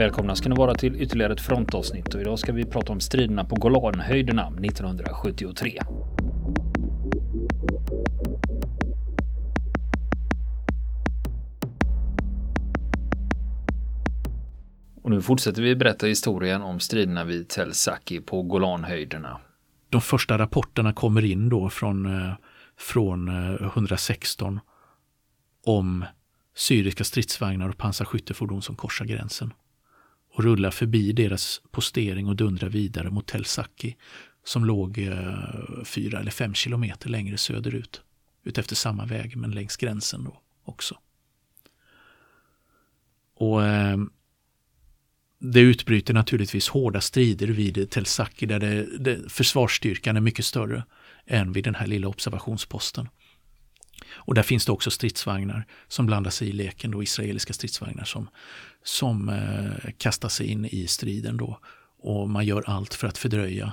Välkomna ska ni vara till ytterligare ett frontavsnitt och idag ska vi prata om striderna på Golanhöjderna 1973. Och nu fortsätter vi berätta historien om striderna vid Tel Saki på Golanhöjderna. De första rapporterna kommer in då från, eh, från eh, 116 om syriska stridsvagnar och pansarskyttefordon som korsar gränsen och rullar förbi deras postering och dundrar vidare mot Telsaki som låg eh, fyra eller fem kilometer längre söderut. Utefter samma väg men längs gränsen då också. Och eh, det utbryter naturligtvis hårda strider vid Telsaki där det, det, försvarsstyrkan är mycket större än vid den här lilla observationsposten. Och där finns det också stridsvagnar som blandar sig i leken, då israeliska stridsvagnar som, som eh, kastar sig in i striden då. Och man gör allt för att fördröja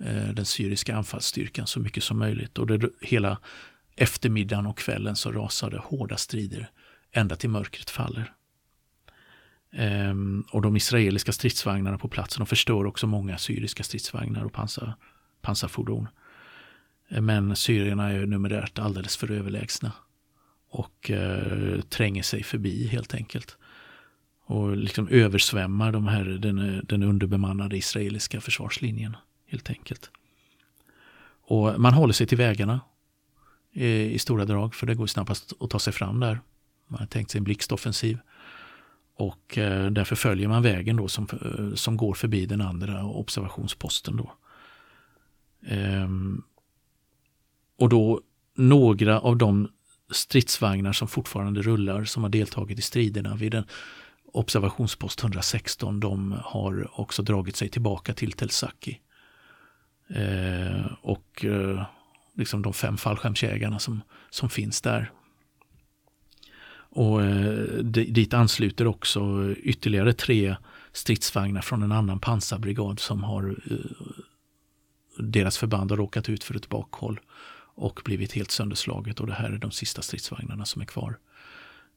eh, den syriska anfallsstyrkan så mycket som möjligt. Och det, hela eftermiddagen och kvällen så rasar det hårda strider ända till mörkret faller. Ehm, och de israeliska stridsvagnarna på platsen de förstör också många syriska stridsvagnar och pansar, pansarfordon. Men syrierna är numerärt alldeles för överlägsna och eh, tränger sig förbi helt enkelt. Och liksom översvämmar de här, den, den underbemannade israeliska försvarslinjen helt enkelt. Och man håller sig till vägarna i, i stora drag för det går snabbast att ta sig fram där. Man har tänkt sig en blixtoffensiv. Och eh, därför följer man vägen då som, eh, som går förbi den andra observationsposten. Då. Ehm, och då några av de stridsvagnar som fortfarande rullar som har deltagit i striderna vid en observationspost 116, de har också dragit sig tillbaka till Telsaki. Eh, och eh, liksom de fem fallskärmsjägarna som, som finns där. Och eh, dit ansluter också ytterligare tre stridsvagnar från en annan pansarbrigad som har eh, deras förband har råkat ut för ett bakhåll och blivit helt sönderslaget och det här är de sista stridsvagnarna som är kvar.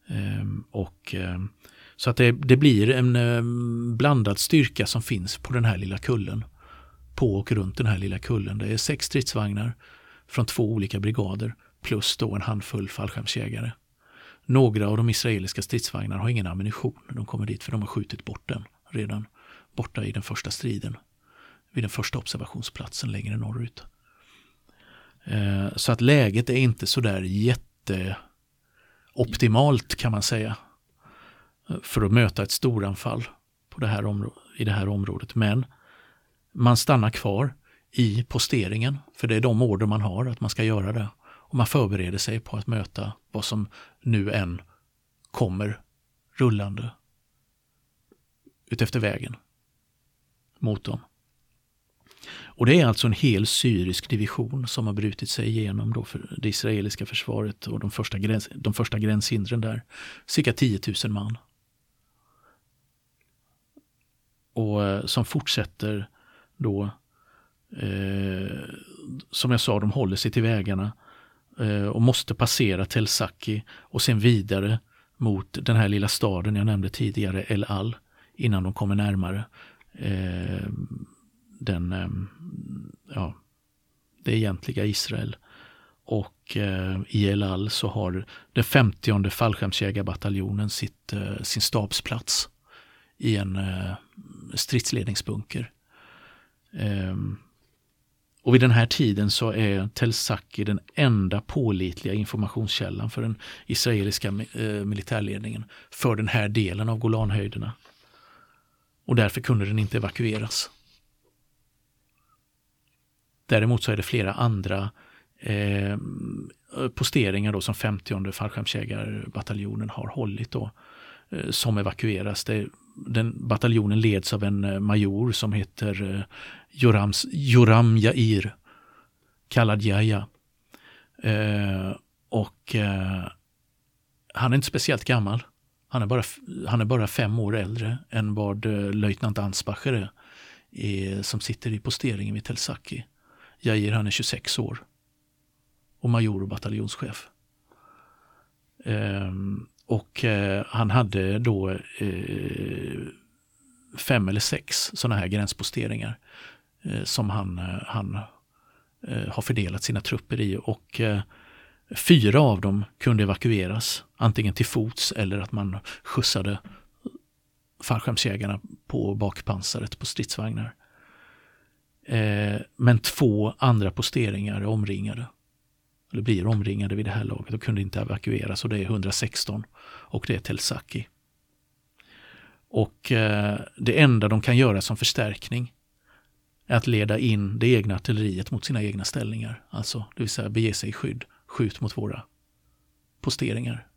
Ehm, och, ehm, så att det, det, blir en ehm, blandad styrka som finns på den här lilla kullen. På och runt den här lilla kullen. Det är sex stridsvagnar från två olika brigader plus då en handfull fallskärmsjägare. Några av de israeliska stridsvagnarna har ingen ammunition. De kommer dit för de har skjutit bort den redan borta i den första striden. Vid den första observationsplatsen längre norrut. Eh, så att läget är inte sådär jätteoptimalt kan man säga. Eh, för att möta ett storanfall på det här i det här området. Men man stannar kvar i posteringen. För det är de order man har att man ska göra det. Och man förbereder sig på att möta vad som nu än kommer rullande utefter vägen mot dem. Och det är alltså en hel syrisk division som har brutit sig igenom då för det israeliska försvaret och de första, gräns, de första gränshindren där. Cirka 10 000 man. Och eh, som fortsätter då, eh, som jag sa, de håller sig till vägarna eh, och måste passera Tel Saki och sen vidare mot den här lilla staden jag nämnde tidigare, El Al, innan de kommer närmare. Eh, den, ehm, ja, det egentliga Israel. Och eh, i El Al så har den 50 fallskärmsjägarbataljonen sitt, eh, sin stabsplats i en eh, stridsledningsbunker. Ehm, och vid den här tiden så är Tel Saki den enda pålitliga informationskällan för den israeliska militärledningen för den här delen av Golanhöjderna. Och därför kunde den inte evakueras. Däremot så är det flera andra eh, posteringar då som 50 fallskärmsjägarbataljonen har hållit då, eh, som evakueras. Det, den bataljonen leds av en eh, major som heter eh, Jorams, Joram Jair, kallad Jaja. Eh, och eh, han är inte speciellt gammal. Han är, bara, han är bara fem år äldre än vad eh, löjtnant Ansbacher är, är, som sitter i posteringen vid Telsaki. Jair han är 26 år och major och bataljonschef. Eh, och eh, han hade då eh, fem eller sex sådana här gränsposteringar eh, som han, eh, han eh, har fördelat sina trupper i. Och eh, fyra av dem kunde evakueras, antingen till fots eller att man skjutsade fallskärmsjägarna på bakpansaret på stridsvagnar. Eh, men två andra posteringar är omringade. Eller blir omringade vid det här laget och kunde inte evakueras och det är 116 och det är Telsaki. Och eh, det enda de kan göra som förstärkning är att leda in det egna artilleriet mot sina egna ställningar. Alltså, det vill säga bege sig i skydd, skjut mot våra posteringar.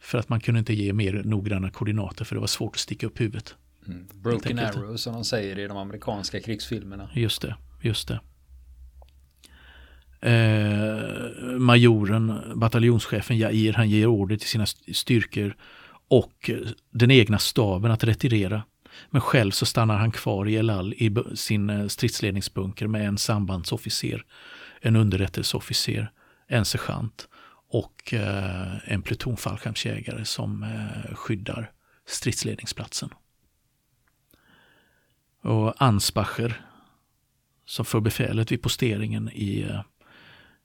För att man kunde inte ge mer noggranna koordinater för det var svårt att sticka upp huvudet. Mm. Broken arrow som de säger i de amerikanska krigsfilmerna. Just det, just det. Eh, majoren, bataljonschefen Jair, han ger order till sina styrkor och den egna staben att retirera. Men själv så stannar han kvar i El Al i sin eh, stridsledningsbunker med en sambandsofficer, en underrättelseofficer, en sergeant och eh, en pluton fallskärmsjägare som eh, skyddar stridsledningsplatsen. Och Ansbacher, som för befälet vid posteringen i,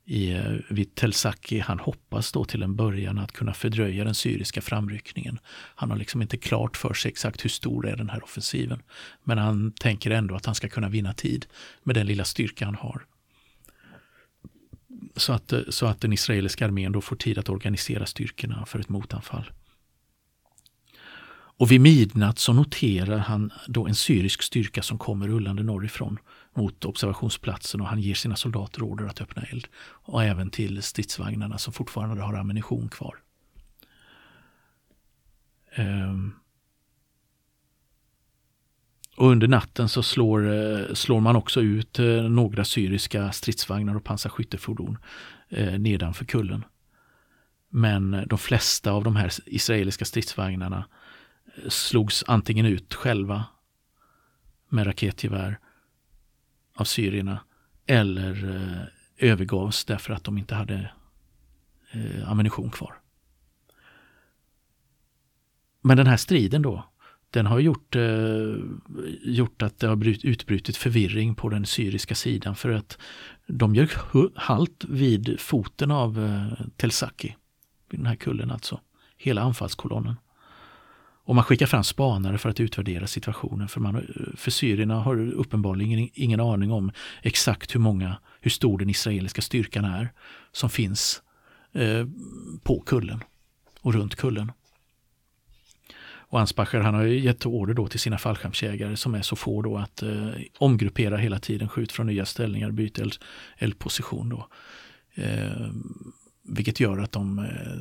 i, vid Telsaki, han hoppas då till en början att kunna fördröja den syriska framryckningen. Han har liksom inte klart för sig exakt hur stor är den här offensiven. Men han tänker ändå att han ska kunna vinna tid med den lilla styrka han har. Så att, så att den israeliska armén då får tid att organisera styrkorna för ett motanfall. Och vid midnatt så noterar han då en syrisk styrka som kommer rullande norrifrån mot observationsplatsen och han ger sina soldater order att öppna eld. Och även till stridsvagnarna som fortfarande har ammunition kvar. Um. Och under natten så slår, eh, slår man också ut eh, några syriska stridsvagnar och pansarskyttefordon eh, nedanför kullen. Men de flesta av de här israeliska stridsvagnarna slogs antingen ut själva med raketgevär av syrierna eller eh, övergavs därför att de inte hade eh, ammunition kvar. Men den här striden då, den har gjort, eh, gjort att det har utbrutit förvirring på den syriska sidan för att de gör halt vid foten av eh, Telsaki, den här kullen alltså, hela anfallskolonnen. Och man skickar fram spanare för att utvärdera situationen. För, man, för syrierna har uppenbarligen ingen aning om exakt hur många, hur stor den israeliska styrkan är som finns eh, på kullen och runt kullen. Och Ansbacher han har gett order då till sina fallskärmsjägare som är så få då att eh, omgruppera hela tiden, skjut från nya ställningar, byta eldposition. Eld Eh, vilket gör att de, eh,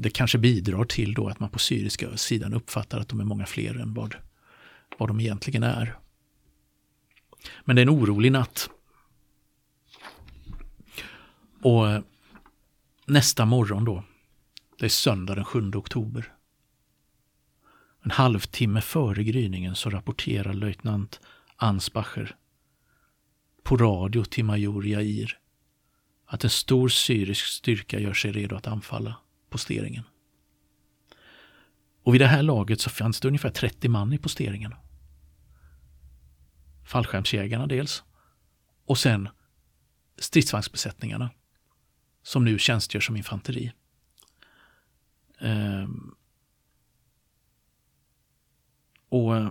det kanske bidrar till då att man på syriska sidan uppfattar att de är många fler än vad, vad de egentligen är. Men det är en orolig natt. Och eh, nästa morgon då, det är söndag den 7 oktober. En halvtimme före gryningen så rapporterar löjtnant Ansbacher på radio till major Jair att en stor syrisk styrka gör sig redo att anfalla posteringen. Och vid det här laget så fanns det ungefär 30 man i posteringen. Fallskärmsjägarna dels och sen stridsvagnsbesättningarna som nu tjänstgör som infanteri. Ehm. och eh,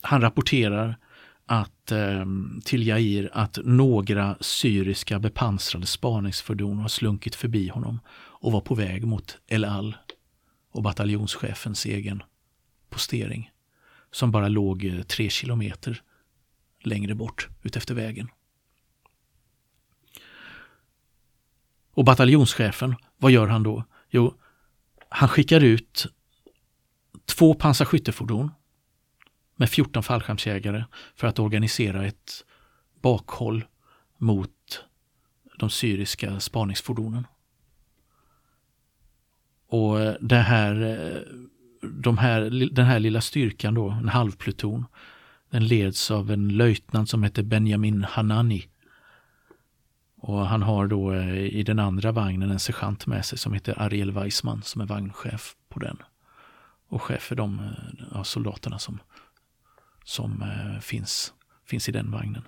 han rapporterar att, eh, till Jair att några syriska bepansrade spaningsfordon har slunkit förbi honom och var på väg mot El Al och bataljonschefens egen postering som bara låg eh, tre kilometer längre bort utefter vägen. Och bataljonschefen, vad gör han då? Jo, han skickar ut två pansarskyttefordon med 14 fallskärmsjägare för att organisera ett bakhåll mot de syriska spaningsfordonen. Och eh, det här, eh, de här, den här lilla styrkan då, en halvpluton, den leds av en löjtnant som heter Benjamin Hanani. Och han har då eh, i den andra vagnen en sergeant med sig som heter Ariel Weissman som är vagnchef på den. Och chef för de ja, soldaterna som, som eh, finns, finns i den vagnen.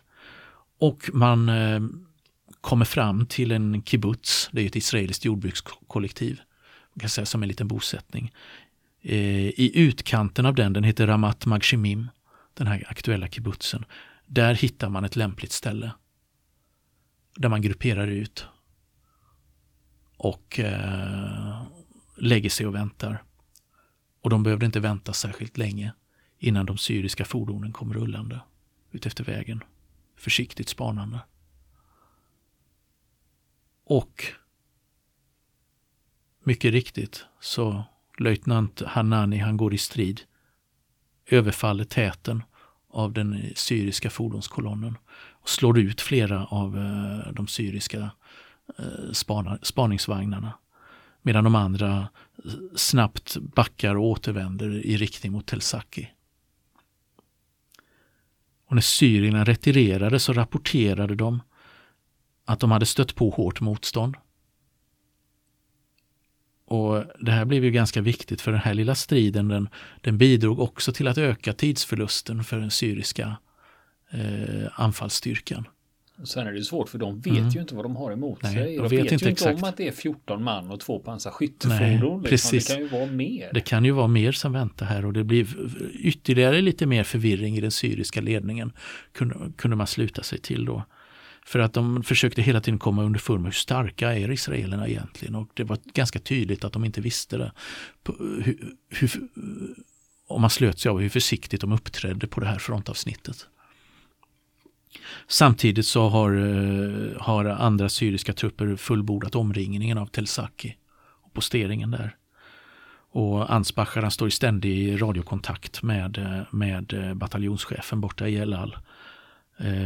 Och man eh, kommer fram till en kibbutz, det är ett israeliskt jordbrukskollektiv, man kan säga som en liten bosättning. Eh, I utkanten av den, den heter Ramat Magshimim, den här aktuella kibbutzen, där hittar man ett lämpligt ställe. Där man grupperar ut och eh, lägger sig och väntar. Och de behövde inte vänta särskilt länge innan de syriska fordonen kom rullande utefter vägen, försiktigt spanande. Och mycket riktigt så löjtnant Hanani, han går i strid, överfaller täten av den syriska fordonskolonnen och slår ut flera av eh, de syriska eh, spaningsvagnarna. Medan de andra eh, snabbt backar och återvänder i riktning mot Telsaki. Och när syrierna retirerade så rapporterade de att de hade stött på hårt motstånd. Och Det här blev ju ganska viktigt för den här lilla striden den, den bidrog också till att öka tidsförlusten för den syriska eh, anfallsstyrkan. Sen är det svårt för de vet mm. ju inte vad de har emot Nej, sig. De, de vet, vet, inte ju exakt. inte om att det är 14 man och två pansarskyttefordon. Liksom. Det kan ju vara mer. Det kan ju vara mer som väntar här och det blir ytterligare lite mer förvirring i den syriska ledningen. Kunde, kunde man sluta sig till då. För att de försökte hela tiden komma underfund med hur starka är israelerna egentligen och det var ganska tydligt att de inte visste det. Hur, hur, om man slöt sig av hur försiktigt de uppträdde på det här frontavsnittet. Samtidigt så har, eh, har andra syriska trupper fullbordat omringningen av Telsaki och posteringen där. Och Ansbacher står i ständig radiokontakt med, eh, med eh, bataljonschefen borta i El Al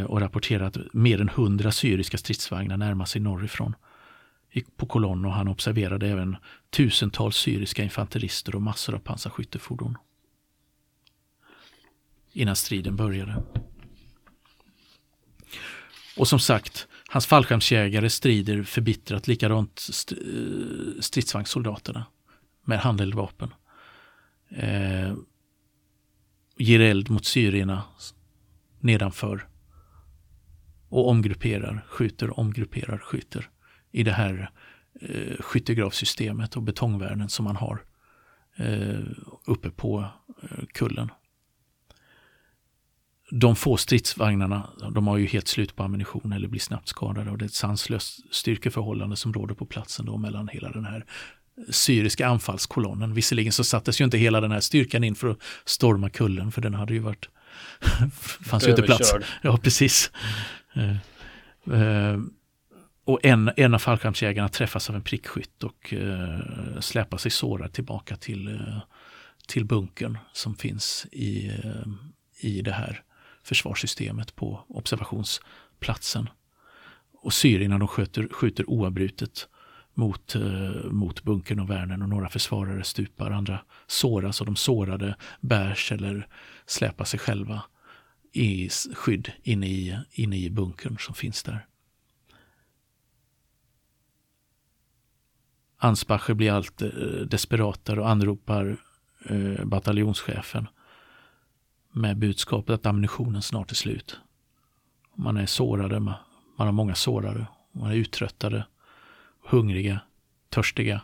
och rapporterar att mer än hundra syriska stridsvagnar närmar sig norrifrån på kolonn och han observerade även tusentals syriska infanterister och massor av pansarskyttefordon. Innan striden började. Och som sagt, hans fallskärmsjägare strider förbittrat likadant eh, stridsvagnssoldaterna med handeldvapen. Eh, ger eld mot syrierna nedanför och omgrupperar, skjuter, omgrupperar, skjuter i det här eh, skyttegravsystemet och betongvärden som man har eh, uppe på eh, kullen de få stridsvagnarna, de har ju helt slut på ammunition eller blir snabbt skadade och det är ett sanslöst styrkeförhållande som råder på platsen då mellan hela den här syriska anfallskolonnen. Visserligen så sattes ju inte hela den här styrkan in för att storma kullen för den hade ju varit fanns ju inte plats. Ja, precis. Uh, uh, och en, en av fallskärmsjägarna träffas av en prickskytt och uh, släpar sig sårad tillbaka till, till bunkern som finns i, i det här försvarssystemet på observationsplatsen. Och syrierna de skjuter, skjuter oavbrutet mot, eh, mot bunkern och värnen och några försvarare stupar, andra såras och de sårade bärs eller släpar sig själva i skydd inne i, inne i bunkern som finns där. Ansbacher blir allt eh, desperatare och anropar eh, bataljonschefen med budskapet att ammunitionen snart är slut. Man är sårade, man, har många sårade, man är uttröttade, hungriga, törstiga,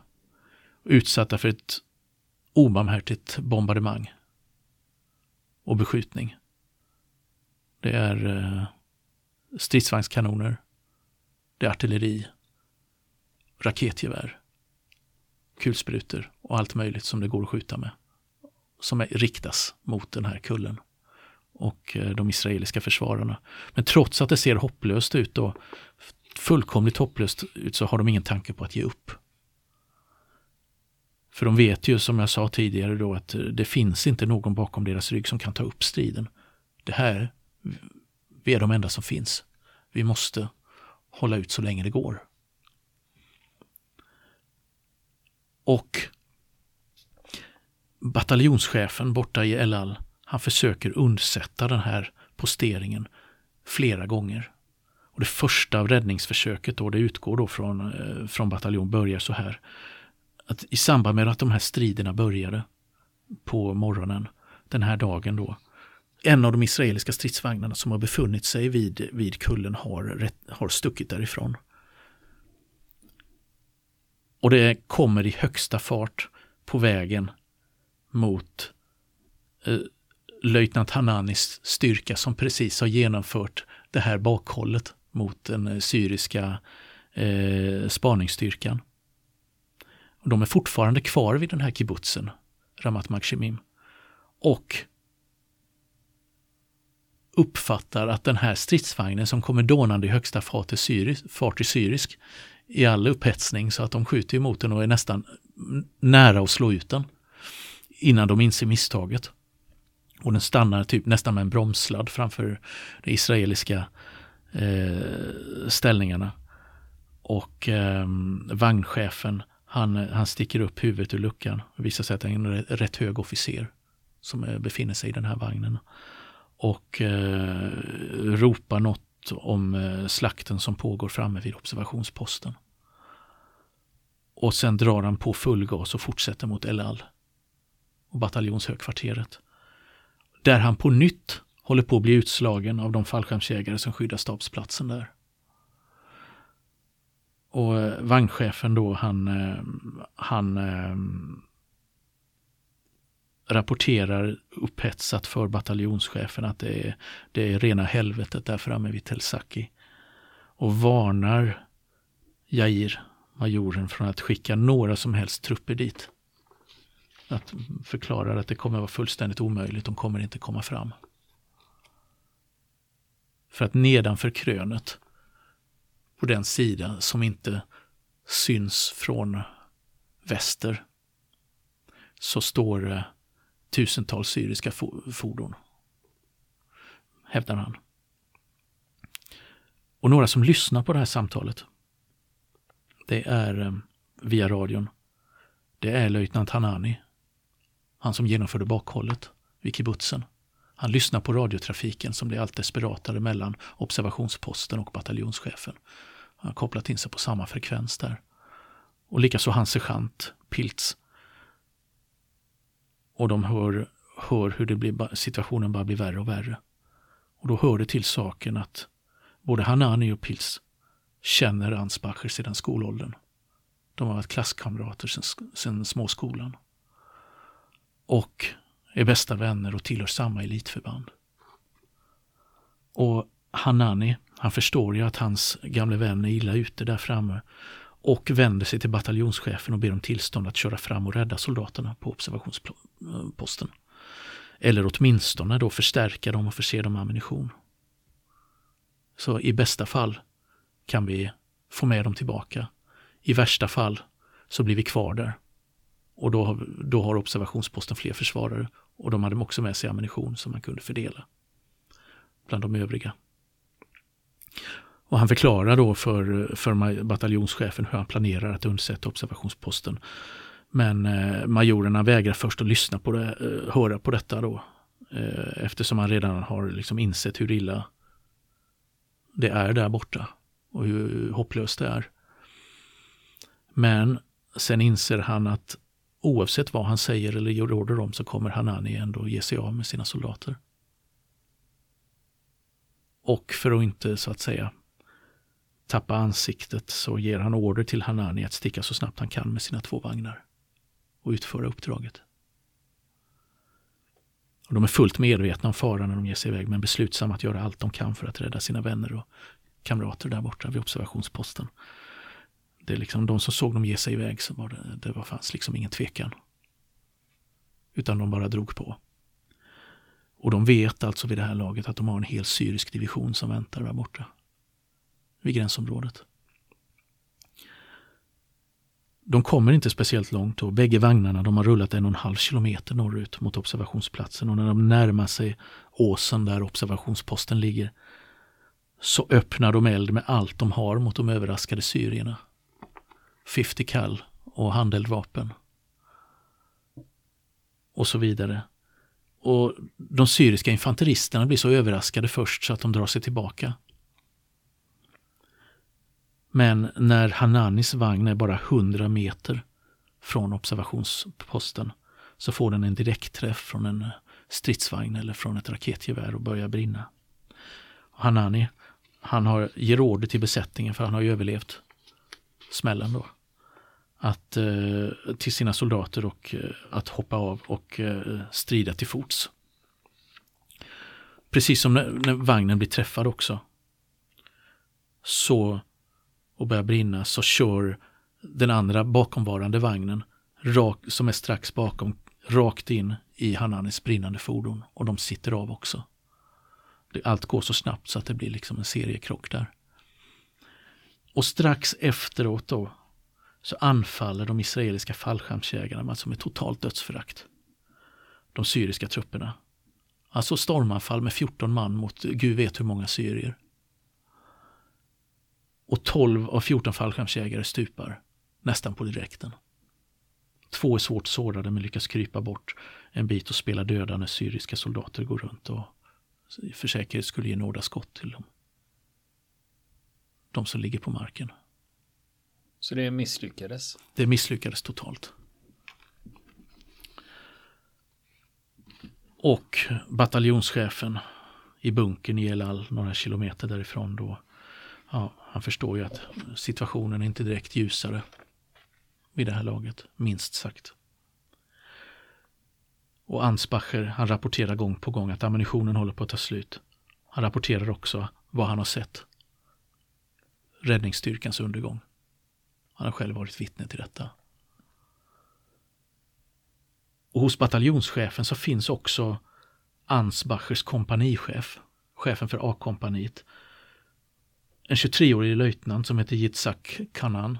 utsatta för ett obarmhärtigt bombardemang och beskjutning. Det är eh, stridsvagnskanoner, det är artilleri, raketgevär, kulsprutor och allt möjligt som det går att skjuta med som riktas mot den här kullen och eh, de israeliska försvararna. Men trots att det ser hopplöst ut och fullkomligt hopplöst ut så har de ingen tanke på att ge upp. För de vet ju som jag sa tidigare då att eh, det finns inte någon bakom deras rygg som kan ta upp striden. Det här, vi är de enda som finns. Vi måste hålla ut så länge det går. Och bataljonschefen borta i El Al, han försöker undsätta den här posteringen flera gånger. Och det första räddningsförsöket då, det utgår då från, eh, från bataljon, börjar så här. att i samband med att de här striderna började på morgonen den här dagen då, en av de israeliska stridsvagnarna som har befunnit sig vid, vid kullen har, har stuckit därifrån. Och det kommer i högsta fart på vägen mot eh, löjtnant Hananis styrka som precis har genomfört det här bakhållet mot den eh, syriska eh, spaningsstyrkan. Och de är fortfarande kvar vid den här kibbutzen, Ramat Makshemim. Och uppfattar att den här stridsvagnen som kommer dånande i högsta fart är syrisk, fart är syrisk i all upphetsning så att de skjuter emot den och är nästan nära att slå ut den innan de inser misstaget. Och den stannar typ nästan med en bromsladd framför de israeliska eh, ställningarna. Och eh, vagnchefen han, han sticker upp huvudet ur luckan. Det visar sig att det är en rätt hög officer som eh, befinner sig i den här vagnen. Och eh, ropar något om eh, slakten som pågår framme vid observationsposten. Och sen drar han på full gas och fortsätter mot El Al och bataljonshögkvarteret. Där han på nytt håller på att bli utslagen av de fallskärmsjägare som skyddar stabsplatsen där. Och eh, vagnchefen då, han, eh, han eh, rapporterar upphetsat för bataljonschefen att det är, det är rena helvetet där framme vid Telsaki. Och varnar Jair, majoren, från att skicka några som helst trupper dit. Att förklara att det kommer vara fullständigt omöjligt, de kommer inte komma fram. För att nedanför krönet, på den sida som inte syns från väster, så står tusentals syriska fordon. Hävdar han. Och några som lyssnar på det här samtalet, det är eh, via radion. Det är löjtnant Hanani, han som genomförde bakhållet vid kibbutzen. Han lyssnar på radiotrafiken som blir allt desperatare mellan observationsposten och bataljonschefen. Han har kopplat in sig på samma frekvens där. Och likaså hans sergeant Pilts. Och de hör, hör hur det blir, situationen bara blir värre och värre. Och då hör det till saken att både Hanani och Pilz känner Ansbacher sedan skolåldern. De har varit klasskamrater sedan småskolan. Och är bästa vänner och tillhör samma elitförband. Och Hanani, han förstår ju att hans gamle vän är illa ute där framme och vänder sig till bataljonschefen och ber om tillstånd att köra fram och rädda soldaterna på observationsposten. Eller åtminstone då förstärka dem och förse dem med ammunition. Så i bästa fall kan vi få med dem tillbaka. I värsta fall så blir vi kvar där. Och då, då har observationsposten fler försvarare och de hade också med sig ammunition som man kunde fördela bland de övriga. Och han förklarar då för, för bataljonschefen hur han planerar att undsätta observationsposten. Men eh, majorerna vägrar först att lyssna på det, eh, höra på detta då. Eh, eftersom han redan har liksom insett hur illa det är där borta och hur hopplöst det är. Men sen inser han att oavsett vad han säger eller ger order om så kommer Hanani ändå ge sig av med sina soldater. Och för att inte så att säga tappa ansiktet så ger han order till Hanani att sticka så snabbt han kan med sina två vagnar och utföra uppdraget. Och de är fullt medvetna om faran när de ger sig iväg men beslutsamma att göra allt de kan för att rädda sina vänner och kamrater där borta vid observationsposten. Det är liksom de som såg dem ge sig iväg så var det, det var, fanns liksom ingen tvekan. Utan de bara drog på. Och de vet alltså vid det här laget att de har en hel syrisk division som väntar där borta. Vid gränsområdet. De kommer inte speciellt långt och bägge vagnarna de har rullat en och en halv kilometer norrut mot observationsplatsen och när de närmar sig åsen där observationsposten ligger så öppnar de eld med allt de har mot de överraskade syrierna. 50 kall och handeldvapen. Och så vidare. Och de syriska infanteristerna blir så överraskade först så att de drar sig tillbaka. Men när Hananis vagn är bara 100 meter från observationsposten så får den en direktträff från en stridsvagn eller från ett raketgevär och börjar brinna. Hanani, han har, ger order till besättningen för han har ju överlevt smällen då. Att, eh, till sina soldater och eh, att hoppa av och eh, strida till fots. Precis som när, när, vagnen blir träffad också. Så och börjar brinna så kör den andra bakomvarande vagnen rak, som är strax bakom rakt in i Hananis brinnande fordon och de sitter av också. Allt går så snabbt så att det blir liksom en seriekrock där. Och strax efteråt då så anfaller de israeliska fallskärmsjägarna alltså med totalt dödsförakt. De syriska trupperna. Alltså stormanfall med 14 man mot gud vet hur många syrier. Och 12 av 14 fallskärmsjägare stupar nästan på direkten. Två är svårt sårade men lyckas krypa bort en bit och spela döda när syriska soldater går runt och för säkerhet skulle ge några skott till dem. De som ligger på marken. Så det misslyckades? Det misslyckades totalt. Och bataljonschefen i bunkern i El Al, några kilometer därifrån då, ja, han förstår ju att situationen är inte direkt ljusare vid det här laget, minst sagt. Och Ansbacher, han rapporterar gång på gång att ammunitionen håller på att ta slut. Han rapporterar också vad han har sett. Räddningsstyrkans undergång. Han har själv varit vittne till detta. Och hos bataljonschefen så finns också Ansbachers kompanichef, chefen för A-kompaniet. En 23-årig löjtnant som heter Yitzhak Kanan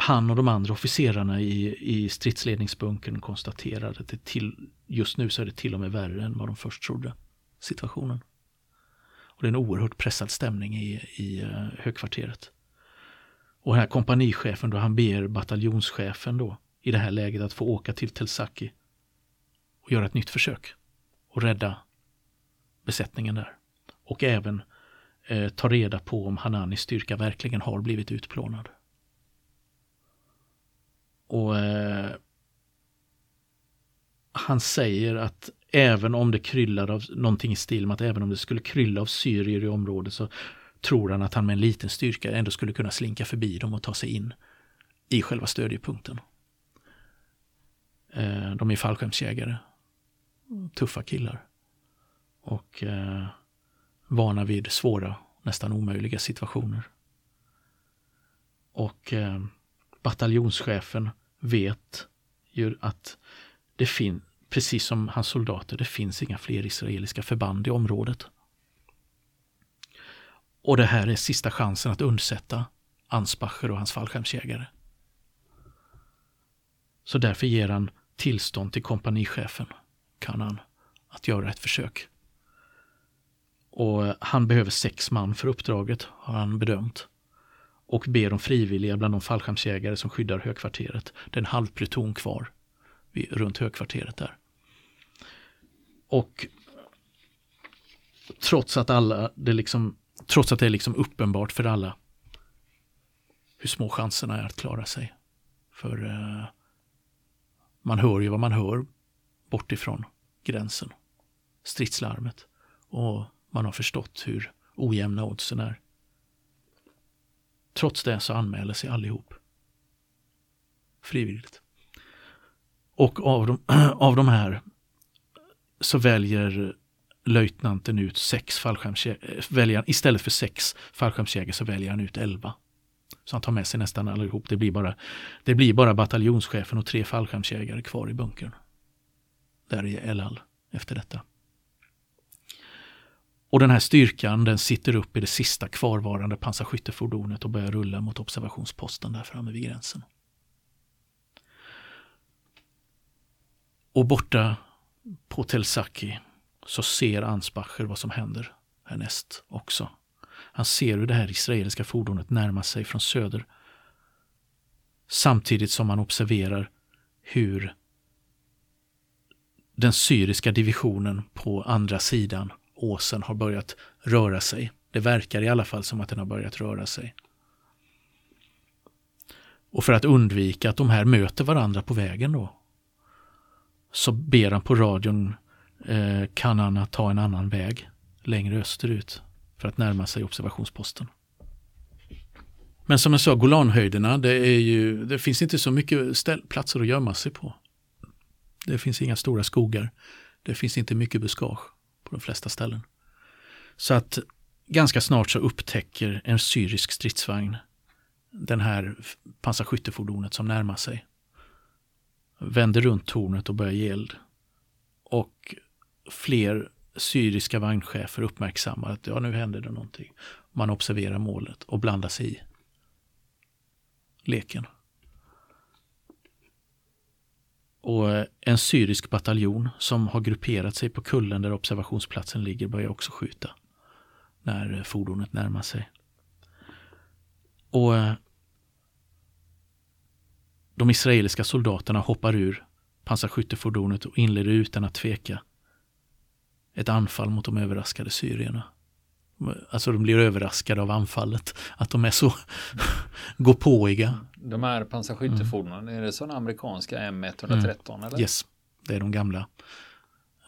han och de andra officerarna i, i stridsledningsbunkern konstaterade att det till, just nu så är det till och med värre än vad de först trodde. Situationen. Och det är en oerhört pressad stämning i, i eh, högkvarteret. Och den här kompanichefen då, han ber bataljonschefen då i det här läget att få åka till Telsaki och göra ett nytt försök och rädda besättningen där. Och även eh, ta reda på om Hananis styrka verkligen har blivit utplånad. Och eh, Han säger att även om det kryllar av någonting i stil med att även om det skulle krylla av syrier i området så tror han att han med en liten styrka ändå skulle kunna slinka förbi dem och ta sig in i själva stödjepunkten. Eh, de är fallskärmsjägare. Tuffa killar. Och eh, vana vid svåra, nästan omöjliga situationer. Och eh, bataljonschefen vet ju att det finns, precis som hans soldater, det finns inga fler israeliska förband i området. Och det här är sista chansen att undsätta Ansbacher och hans fallskärmsjägare. Så därför ger han tillstånd till kompanichefen, kan han, att göra ett försök. Och han behöver sex man för uppdraget, har han bedömt och ber om frivilliga bland de fallskärmsjägare som skyddar högkvarteret. Det är en halv pluton kvar vid, runt högkvarteret där. Och trots att alla, det liksom, trots att det är liksom uppenbart för alla hur små chanserna är att klara sig. För eh, man hör ju vad man hör bortifrån gränsen. Stridslarmet. Och man har förstått hur ojämna oddsen är. Trots det så anmäler sig allihop. Frivilligt. Och av de, av de här så väljer löjtnanten ut sex fallskärmsjägare. Eh, istället för sex fallskärmsjägare så väljer han ut elva. Så han tar med sig nästan allihop. Det blir bara, det blir bara bataljonschefen och tre fallskärmsjägare kvar i bunkern. Där är Elal efter detta. Och den här styrkan den sitter upp i det sista kvarvarande pansarskyttefordonet och börjar rulla mot observationsposten där framme vid gränsen. Och borta på Telsaki så ser Ansbacher vad som händer härnäst också. Han ser hur det här israeliska fordonet närmar sig från söder. Samtidigt som han observerar hur den syriska divisionen på andra sidan åsen har börjat röra sig. Det verkar i alla fall som att den har börjat röra sig. Och för att undvika att de här möter varandra på vägen då så ber han på radion Eh, kan han ta en annan väg längre österut för att närma sig observationsposten. Men som jag sa, Golanhöjderna, det, är ju, det finns inte så mycket ställ, platser att gömma sig på. Det finns inga stora skogar. Det finns inte mycket buskage på de flesta ställen. Så att ganska snart så upptäcker en syrisk stridsvagn den här pansarskyttefordonet som närmar sig. Vänder runt tornet och börjar ge eld. Och fler syriska vagnchefer uppmärksammar att ja, nu händer det någonting. Man observerar målet och blandar sig i leken. Och eh, en syrisk bataljon som har grupperat sig på kullen där observationsplatsen ligger börjar också skjuta när eh, fordonet närmar sig. Och eh, de israeliska soldaterna hoppar ur pansarskyttefordonet och inleder utan att tveka ett anfall mot de överraskade syrierna. Alltså de blir överraskade av anfallet. Att de är så gåpåiga. De här pansarskyttefordonen, mm. är det sådana amerikanska M113 mm. eller? Yes, det är de gamla.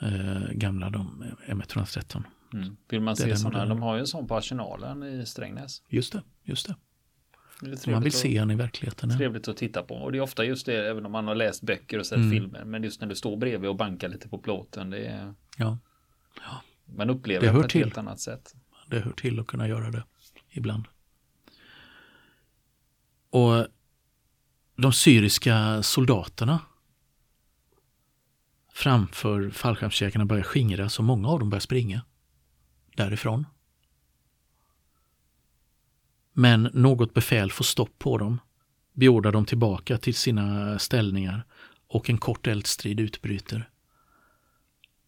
Eh, gamla de M113. Mm. Vill man se sådana, de har ju en sån på arsenalen i Strängnäs. Just det, just det. det man vill se han i verkligen. Ja. Trevligt att titta på. Och det är ofta just det, även om man har läst böcker och sett mm. filmer. Men just när du står bredvid och bankar lite på plåten. Det är... Ja. Ja. Man upplever det, det på ett till. helt annat sätt. Det hör till att kunna göra det ibland. Och de syriska soldaterna framför fallskärmsjägarna börjar skingras och många av dem börjar springa därifrån. Men något befäl får stopp på dem, beordrar dem tillbaka till sina ställningar och en kort eldstrid utbryter.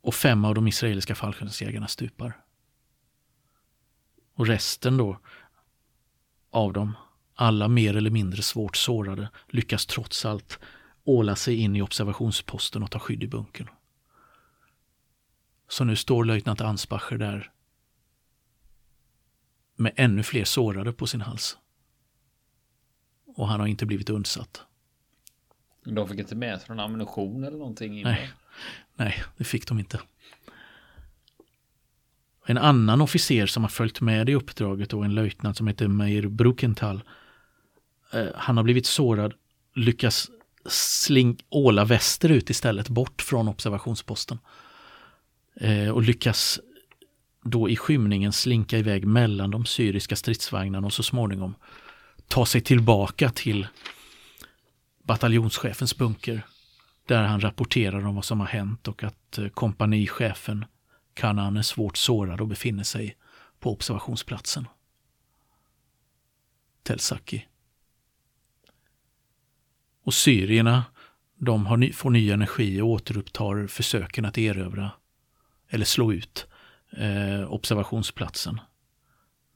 Och fem av de israeliska fallskärmsjägarna stupar. Och resten då av dem, alla mer eller mindre svårt sårade, lyckas trots allt åla sig in i observationsposten och ta skydd i bunkern. Så nu står löjtnant Ansbacher där med ännu fler sårade på sin hals. Och han har inte blivit undsatt. De fick inte med sig någon ammunition eller någonting? Nej, nej, det fick de inte. En annan officer som har följt med i uppdraget och en löjtnant som heter Meir Brukenthal. Eh, han har blivit sårad, lyckas sling, åla västerut istället, bort från observationsposten. Eh, och lyckas då i skymningen slinka iväg mellan de syriska stridsvagnarna och så småningom ta sig tillbaka till bataljonschefens bunker. Där han rapporterar om vad som har hänt och att eh, kompanichefen Kanan är svårt sårad och befinner sig på observationsplatsen. Telsaki. Och syrierna, de har ny, får ny energi och återupptar försöken att erövra eller slå ut eh, observationsplatsen.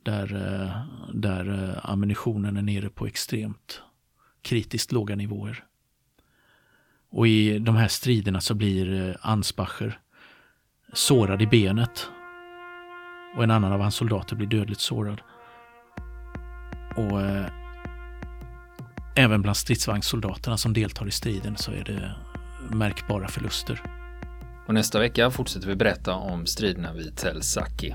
Där, eh, där eh, ammunitionen är nere på extremt kritiskt låga nivåer. Och i de här striderna så blir eh, Ansbacher sårad i benet. Och en annan av hans soldater blir dödligt sårad. Och eh, även bland stridsvagnssoldaterna som deltar i striden så är det märkbara förluster. Och nästa vecka fortsätter vi berätta om striderna vid Tel Saki.